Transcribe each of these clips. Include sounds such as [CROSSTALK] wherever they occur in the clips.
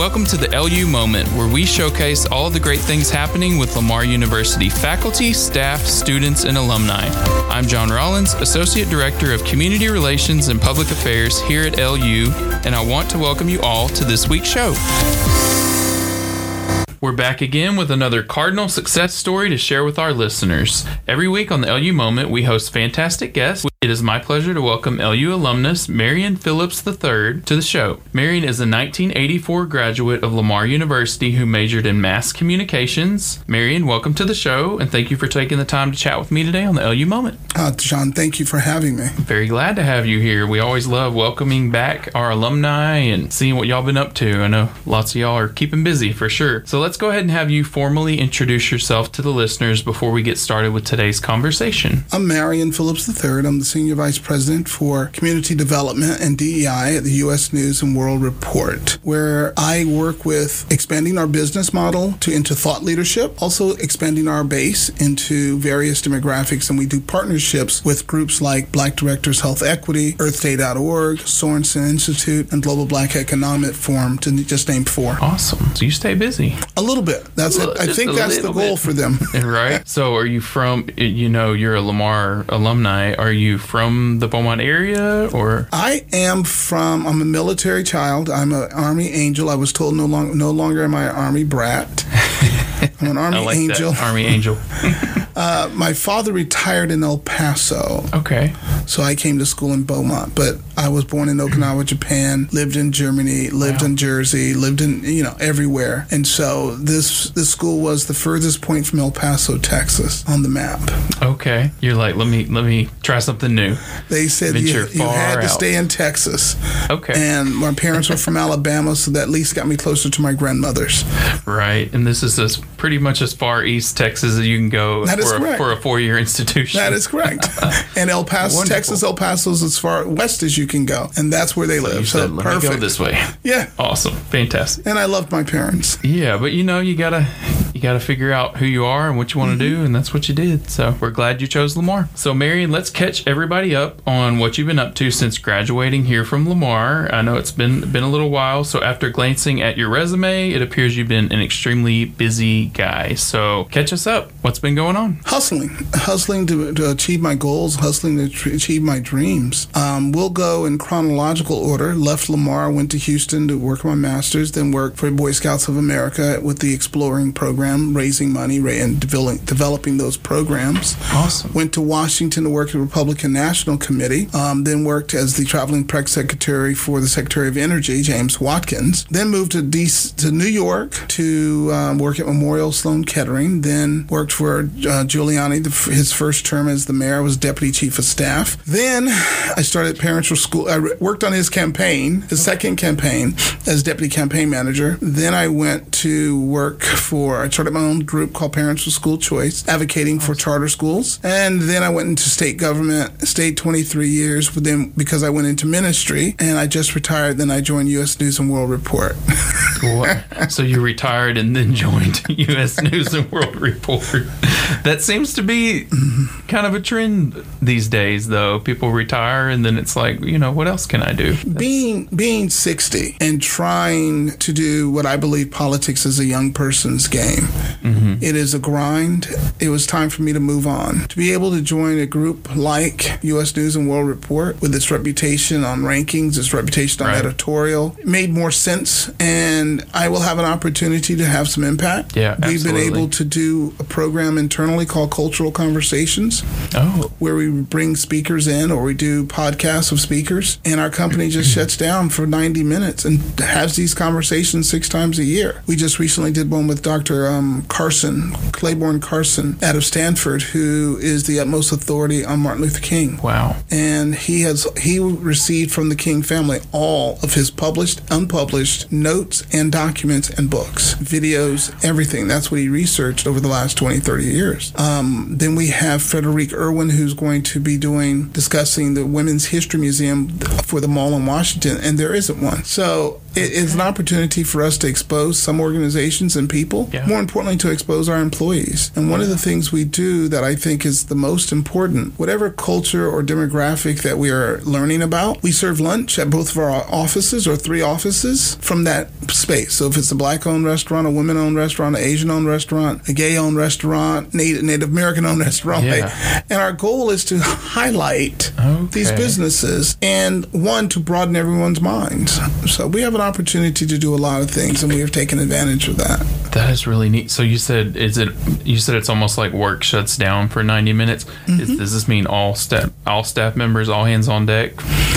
Welcome to the LU Moment, where we showcase all the great things happening with Lamar University faculty, staff, students, and alumni. I'm John Rollins, Associate Director of Community Relations and Public Affairs here at LU, and I want to welcome you all to this week's show. We're back again with another Cardinal success story to share with our listeners. Every week on the LU Moment, we host fantastic guests. It is my pleasure to welcome LU alumnus Marion Phillips III to the show. Marion is a 1984 graduate of Lamar University who majored in mass communications. Marion, welcome to the show, and thank you for taking the time to chat with me today on the LU Moment. Uh, John, thank you for having me. Very glad to have you here. We always love welcoming back our alumni and seeing what y'all been up to. I know lots of y'all are keeping busy for sure. So let's go ahead and have you formally introduce yourself to the listeners before we get started with today's conversation. I'm Marion Phillips III. I'm the Senior Vice President for Community Development and DEI at the U.S. News and World Report, where I work with expanding our business model to into thought leadership, also expanding our base into various demographics, and we do partnerships with groups like Black Directors Health Equity, EarthDay.org, Sorensen Institute, and Global Black Economic Forum, to just name four. Awesome. So you stay busy. A little bit. That's it. I think that's the goal bit. for them. [LAUGHS] right. So are you from? You know, you're a Lamar alumni. Are you from the Beaumont area or? I am from. I'm a military child. I'm an Army angel. I was told no longer no longer am I an Army brat. [LAUGHS] I'm an Army like angel. Army angel. [LAUGHS] uh, my father retired in El Paso. Okay. So I came to school in Beaumont, but I was born in Okinawa, [CLEARS THROAT] Japan. Lived in Germany. Lived wow. in Jersey. Lived in you know everywhere. And so this this school was the furthest point from El Paso, Texas, on the map. Okay. You're like, let me let me try something new. They said you, you, had out. to stay in Texas. Okay. And my parents were from [LAUGHS] Alabama, so that at least got me closer to my grandmother's. Right. And this is as pretty much as far east Texas as you can go that for, a, for a four year institution. That is correct. [LAUGHS] and El Paso, Wonderful. Texas, El Paso is as far west as you can go, and that's where they so live. So said, Let perfect. Me go this way. Yeah. Awesome. Fantastic. And I loved my parents. Yeah, but you know you gotta you gotta figure out who you are and what you want to mm-hmm. do, and that's what you did. So we're glad you chose Lamar. So Marion, let's catch everybody up on what you've been up to since graduating here from Lamar. I know it's been been a little while. So after glancing at your resume, it appears you've been an extremely busy guy. So catch us up. What's been going on? Hustling, hustling to, to achieve my goals, hustling to tr- achieve my dreams. Um, we'll go in chronological order. Left Lamar, went to Houston to work on my master's, then worked for Boy Scouts of America with the Exploring program, raising money and developing, developing those programs. Awesome. Went to Washington to work at the Republican National Committee. Um, then worked as the traveling press secretary for the Secretary of Energy, James Watkins. Then moved to D- to New York to um, work at Memorial Sloan Kettering. Then worked for uh, Giuliani. The, his first term as the mayor was deputy chief of staff. Then I started Parents for School. I worked on his campaign, his second campaign as deputy campaign manager. Then I went to work for. I started my own group called Parents for School Choice, advocating for charter schools. And then I went into state government, stayed 23 years with them because I went into ministry. And I just retired. Then I joined U.S. News and World Report. [LAUGHS] so you retired and then [LAUGHS] joined U.S. News and World Report. That seems to be kind of a trend these days, though. People retire and then it's like, you know, what else can I do? That's... Being being 60 and trying to do what I believe politics is a young person's game. Mm-hmm. It is a grind. It was time for me to move on. To be able to join a group like U.S. News and World Report with its reputation on rankings, its reputation on right. editorial, made more sense. And I will have an opportunity to have some impact. Yeah, We've been able to do a program internally called Cultural Conversations. Oh. Where we bring speakers in or we do podcasts of speakers. And our company just [CLEARS THROAT] shuts down for 90 minutes and has these conversations six times a year. We just recently did one with Dr. Um, Carson, Clayborne Carson, out of Stanford, who is the utmost authority on Martin Luther King. Wow. And he has he received from the King family all of his published, unpublished notes and documents and books, videos, everything. That's what he researched over the last 20, 30 years. Um, then we have Frederick Irwin, who's going to be doing discussing the Women's History Museum for the Mall in Washington, and there isn't one. So It is an opportunity for us to expose some organizations and people. Yeah. More importantly, to expose our employees. And one of the things we do that I think is the most important, whatever culture or demographic that we are learning about, we serve lunch at both of our offices or three offices from that space. So if it's a black owned restaurant, a women owned restaurant, an Asian owned restaurant, a gay owned restaurant, Native, Native American owned [LAUGHS] restaurant. Yeah. And our goal is to highlight these businesses and one to broaden everyone's minds. So we have an opportunity to do a lot of things and we have taken advantage of that. That is really neat. So you said is it you said it's almost like work shuts down for 90 minutes. Mm-hmm. Is, does this mean all staff all staff members all hands on deck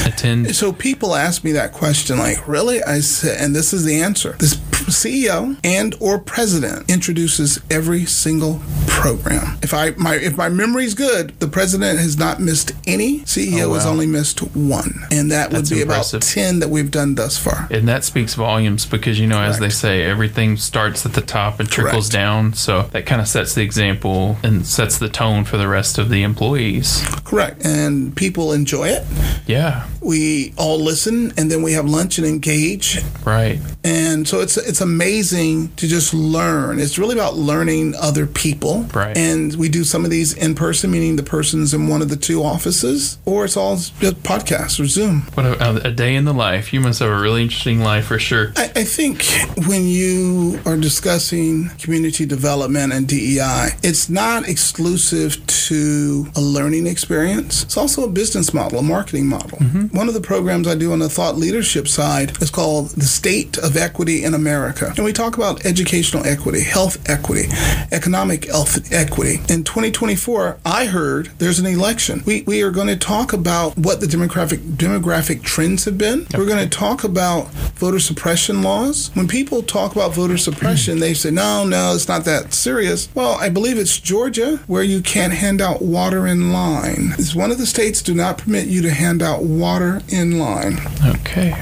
attend? So people ask me that question like, really? I said, and this is the answer. This CEO and or president introduces every single program. If I my if my memory's good, the president has not missed any. CEO Oh, has only missed one, and that That's would be impressive. about ten that we've done thus far. And that speaks volumes because you know, as they say, everything starts at the top and trickles Correct. down. So that kind of sets the example and sets the tone for the rest of the employees. Correct, and people enjoy it. Yeah, We all listen, and then we have lunch and engage. right. And so it's it's amazing to just learn. It's really about learning other people. Right. And we do some of these in person, meaning the person's in one of the two offices, or it's all just podcasts or Zoom. What a, a day in the life. You must have a really interesting life for sure. I, I think when you are discussing community development and DEI, it's not exclusive to a learning experience. It's also a business model, a marketing model. Mm-hmm. One of the programs I do on the thought leadership side is called The State of Equity in America. And we talk about educational equity, health equity, economic health equity. In 2024, I heard there's an election. We, we are going to talk about what the demographic demographic trends have been. We're going to talk about voter suppression laws. When people talk about voter suppression, they say, no, no, it's not that serious. Well, I believe it's Georgia where you can't hand out water in line. It's one of the states do not permit you to hand out water in line. Okay.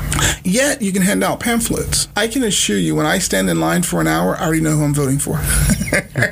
Yet you can hand out pamphlets. I can assure you, when I stand in line for an hour, I already know who I'm voting for. [LAUGHS]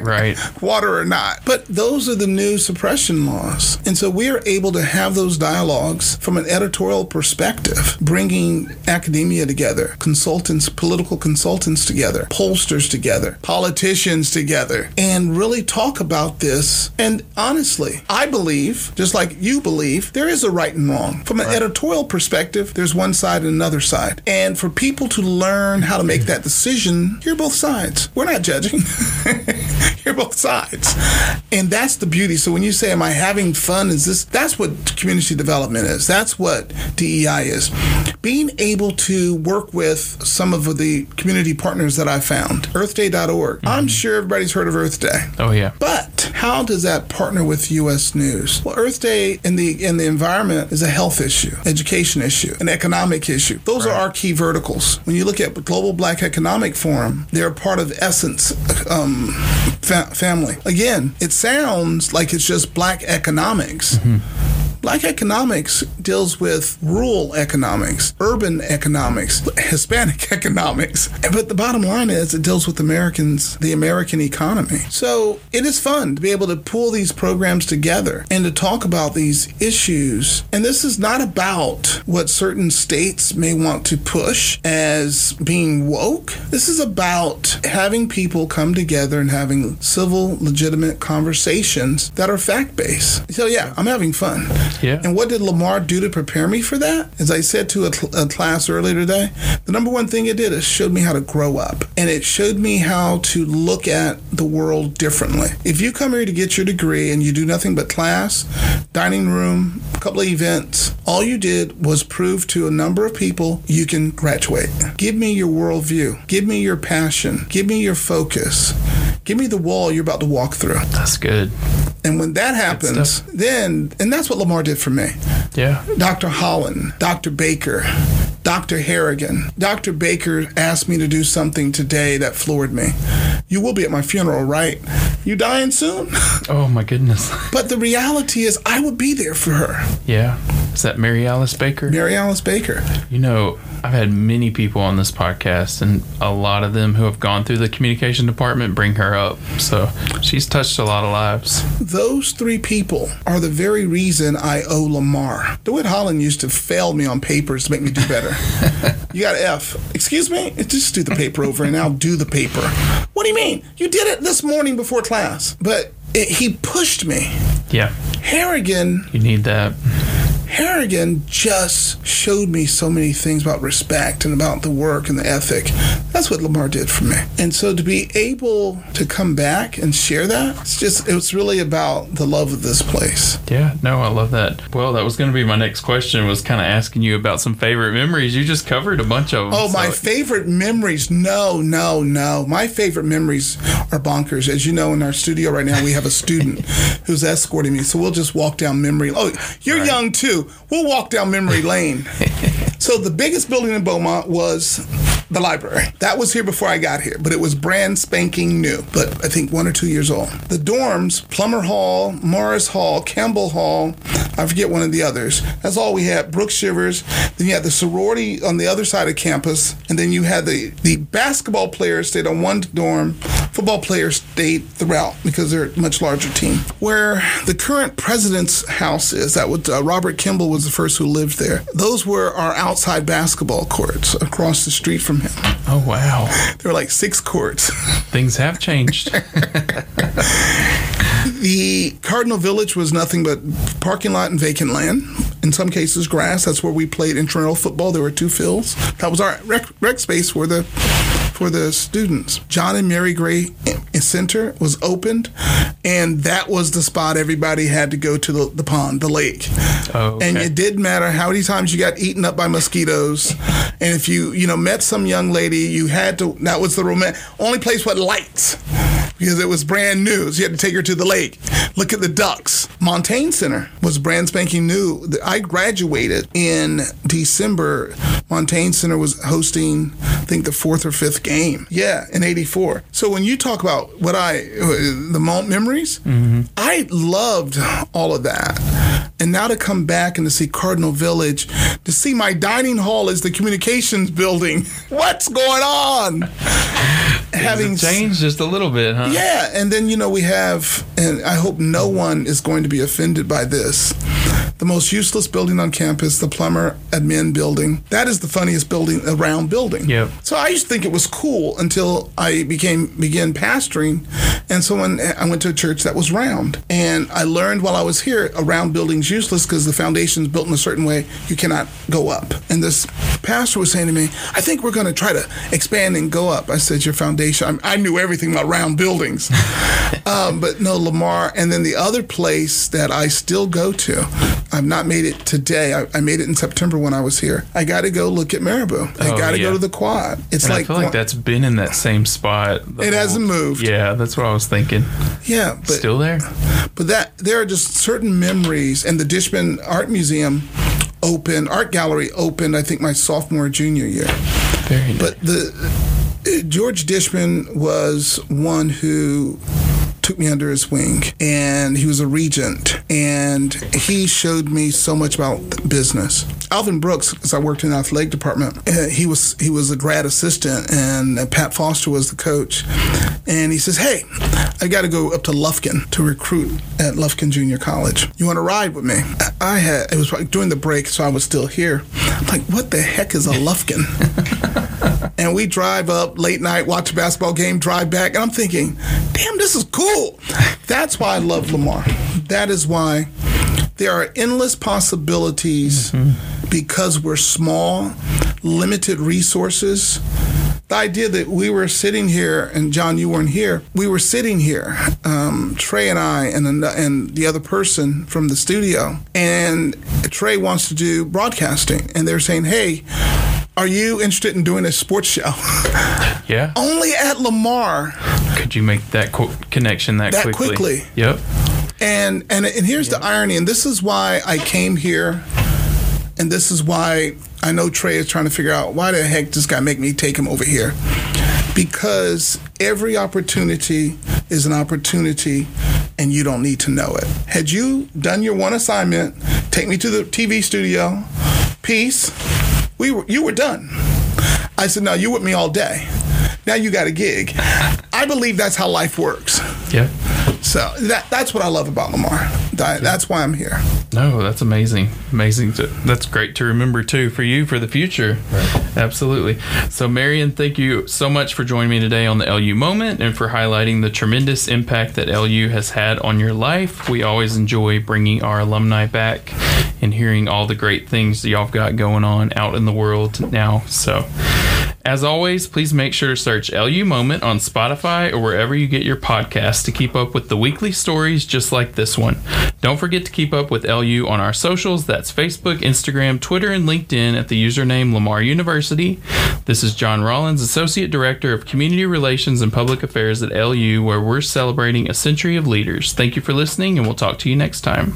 Right. water or not. But those are the new suppression laws. And so we are able to have those dialogues from an editorial perspective, bringing academia together, consultants, political consultants together, pollsters together, politicians together, and really talk about this. And honestly, I believe, just like you believe, there is a right and wrong. From an editorial perspective, there's one side and another side. And for people to learn how to make that decision, hear both sides. We're not judging. [LAUGHS] hear both sides. And that's the beauty. So when you say, Am I having fun? Is this that's what community development is. That's what DEI is. Being able to work with some of the community partners that I found. EarthDay.org. I'm sure everybody's heard of Earth Day. Oh yeah. But how does that partner with U.S. News? Well, Earth Day in the in the environment is a health issue, education issue, an economic issue. Those are our key verticals. When you look at Global Black Economic Forum, they're part of Essence um, fa- family. Again, it sounds like it's just Black economics. Black economics deals with rural economics, urban economics, Hispanic [LAUGHS] economics. But the bottom line is it deals with Americans, the American economy. So it is fun to be able to pull these programs together and to talk about these issues. And this is not about what certain states may want to push as being woke. This is about having people come together and having civil, legitimate conversations that are fact based. So, yeah, I'm having fun. Yeah. And what did Lamar do to prepare me for that? As I said to a, cl- a class earlier today, the number one thing it did is showed me how to grow up. And it showed me how to look at the world differently. If you come here to get your degree and you do nothing but class, dining room, a couple of events, all you did was prove to a number of people you can graduate. Give me your worldview. Give me your passion. Give me your focus. Give me the wall you're about to walk through. That's good. And when that happens, then, and that's what Lamar did for me. Yeah. Dr. Holland, Dr. Baker, Dr. Harrigan. Dr. Baker asked me to do something today that floored me. You will be at my funeral, right? You dying soon? Oh my goodness. but the reality is, I would be there for her. Yeah. Is that Mary Alice Baker? Mary Alice Baker. You know, I've had many people on this podcast, and a lot of them who have gone through the communication department bring her up. So she's touched a lot of lives. Those three people are the very reason I owe Lamar. DeWitt Holland used to fail me on papers to make me do better. [LAUGHS] You got an F. Excuse me? Just do the paper over and I'll do the paper. What do you mean? You did it this morning before class. But it, he pushed me. Yeah. Harrigan You need that. Harrigan just showed me so many things about respect and about the work and the ethic. That's what Lamar did for me. And so to be able to come back and share that, it's just, it was really about the love of this place. Yeah, no, I love that. Well, that was going to be my next question. Was kind of asking you about some favorite memories. You just covered a bunch of them. Oh, my so- favorite memories. No, no, no. My favorite memories are bonkers. As you know, in our studio right now, we have a student [LAUGHS] who's escorting me. So we'll just walk down memory. Oh, you're Right. young too. We'll walk down memory lane. [LAUGHS] so the biggest building in Beaumont was the library. That was here before I got here, but it was brand spanking new, but I think one or two years old. The dorms, Plummer Hall, Morris Hall, Campbell Hall, I forget one of the others. That's all we had. Brooks Shivers. Then you had the sorority on the other side of campus, and then you had the, the basketball players stayed on one dorm, football players stayed throughout because they're a much larger team. Where the current president's house is, that was uh, Robert Kemble was the first who lived there. Those were our outside basketball courts across the street from him. Oh wow, [LAUGHS] There were like six courts. [LAUGHS] things have changed. [LAUGHS] The Cardinal Village was nothing but parking lot and vacant land. In some cases, grass. That's where we played intramural football. There were two fields. That was our rec, rec space for the for the students. John and Mary Gray Center was opened, and that was the spot everybody had to go to the, the pond, the lake. Oh, okay. And it didn't matter how many times you got eaten up by mosquitoes, and if you you know met some young lady, you had to. That was the romantic only place with lights because it was brand new. So you had to take her to the lake. Look at the ducks. Montagne Center was brand spanking new. I graduated in December. Montagne Center was hosting, I think, the fourth or fifth game. Yeah, in '84. So when you talk about what I, the mo- memories, mm-hmm. I loved all of that. And now to come back and to see Cardinal Village, to see my dining hall is the communications building. [LAUGHS] What's going on? Having changed just a little bit, huh? yeah, and then you know we have, and I hope no one is going to be offended by this. The most useless building on campus, the Plummer admin building. That is the funniest building, a round building. Yep. So I used to think it was cool until I became began pastoring, and so when I went to a church that was round, and I learned while I was here, a round building's useless because the foundation's built in a certain way, you cannot go up. And this pastor was saying to me, "I think we're going to try to expand and go up." I said, "Your foundation." I, I knew everything about round buildings, [LAUGHS] um, but no, Lamar. And then the other place that I still go to, I've not made it today. I, I made it in September when I was here. I got to go look at Mirabeau. I Oh, got to yeah. go to the quad. It's And like, I feel like that's been in that same spot. It hasn't moved. Yeah, that's what I was thinking. yeah, but Still there? But that there are just certain memories, and the Dishman Art Museum opened, art gallery opened. I think my sophomore junior year. Very nice. But the uh, George Dishman was one who took me under his wing and he was a regent and he showed me so much about business. Alvin brooks because i worked in the athletic department uh, he was he was a grad assistant and uh, pat foster was the coach and he says hey i got to go up to lufkin to recruit at lufkin junior college. You want to ride with me? I had it was during the break so i was still here. I'm like what the heck is a lufkin [LAUGHS] and we drive up late night, watch a basketball game, drive back, and I'm thinking, damn, this is cool. That's why I love Lamar. That is why there are endless possibilities because we're small, limited resources. The idea that we were sitting here, and John, you weren't here. We were sitting here, um, Trey and I, and and the other person from the studio, and Trey wants to do broadcasting, and they're saying, "Hey, are you interested in doing a sports show?" [LAUGHS] yeah. Only at Lamar. Could you make that co- connection that, That quickly? quickly. Yep. And and and here's the irony, and this is why I came here, and this is why I know Trey is trying to figure out why the heck does this guy make me take him over here? Because every opportunity is an opportunity, and you don't need to know it. Had you done your one assignment, take me to the TV studio, peace, we were you were done. I said, no, you with me all day. Now you got a gig. I believe that's how life works. Yeah. So that that's what I love about Lamar. That, that's why I'm here. No, that's amazing. Amazing. To, that's great to remember too for you for the future. Right. Absolutely. So, Marion, thank you so much for joining me today on the LU Moment and for highlighting the tremendous impact that LU has had on your life. We always enjoy bringing our alumni back and hearing all the great things that y'all have got going on out in the world now. So, as always, please make sure to search LU Moment on Spotify or wherever you get your podcasts to keep up with the weekly stories just like this one. Don't forget to keep up with LU on our socials. That's Facebook, Instagram, Twitter, and LinkedIn at the username Lamar University. This is John Rollins, Associate Director of Community Relations and Public Affairs at LU, where we're celebrating a century of leaders. Thank you for listening, and we'll talk to you next time.